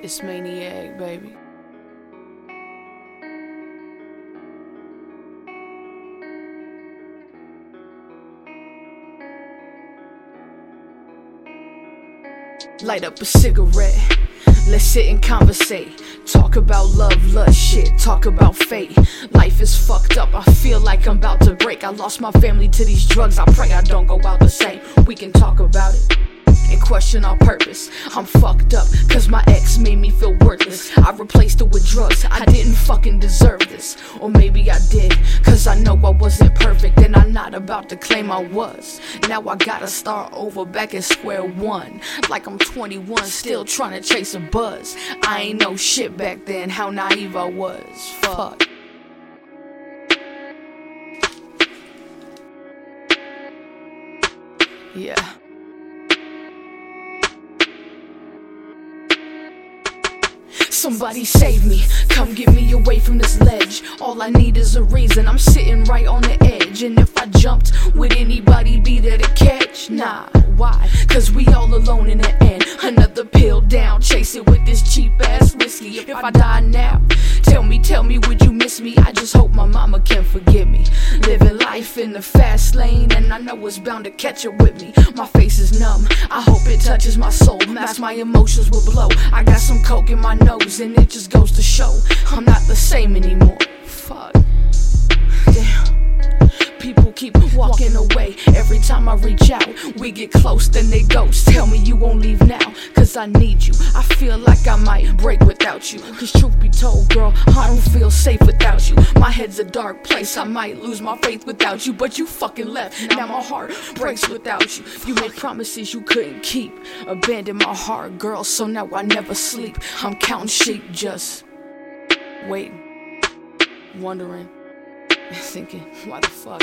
It's Maniac, baby. Light up a cigarette. Let's sit and conversate. Talk about love, lust, shit. Talk about fate. Life is fucked up. I feel like I'm about to break. I lost my family to these drugs. I pray I don't go out the same. We can talk about it question our purpose. I'm fucked up, cause my ex made me feel worthless. I replaced it with drugs, I didn't fucking deserve this. Or maybe I did, cause I know I wasn't perfect, and I'm not about to claim I was. Now I gotta start over back at square one. Like I'm 21, still trying to chase a buzz. I ain't no shit back then, how naive I was. Fuck. Yeah. Somebody save me, come get me away from this ledge. All I need is a reason, I'm sitting right on the edge. And if I jumped, would anybody be there to catch? Nah, why? Cause we all alone in the end. Another pill down, chase it with this cheap ass whiskey. If I die now, tell me, tell me, would you miss me? I just hope my mama can forgive me. Living life in the fast lane, and I know it's bound to catch up with me. My face is numb, I hope it touches my soul. Mask my emotions will blow. I got some coke in my nose, and it just goes to show I'm not the same anymore. Fuck. Walking away every time I reach out. We get close, then they ghost. Tell me you won't leave now, cause I need you. I feel like I might break without you. Cause truth be told, girl, I don't feel safe without you. My head's a dark place, I might lose my faith without you. But you fucking left, now my heart breaks without you. You made promises you couldn't keep. Abandoned my heart, girl, so now I never sleep. I'm counting sheep, just waiting, wondering, thinking, why the fuck?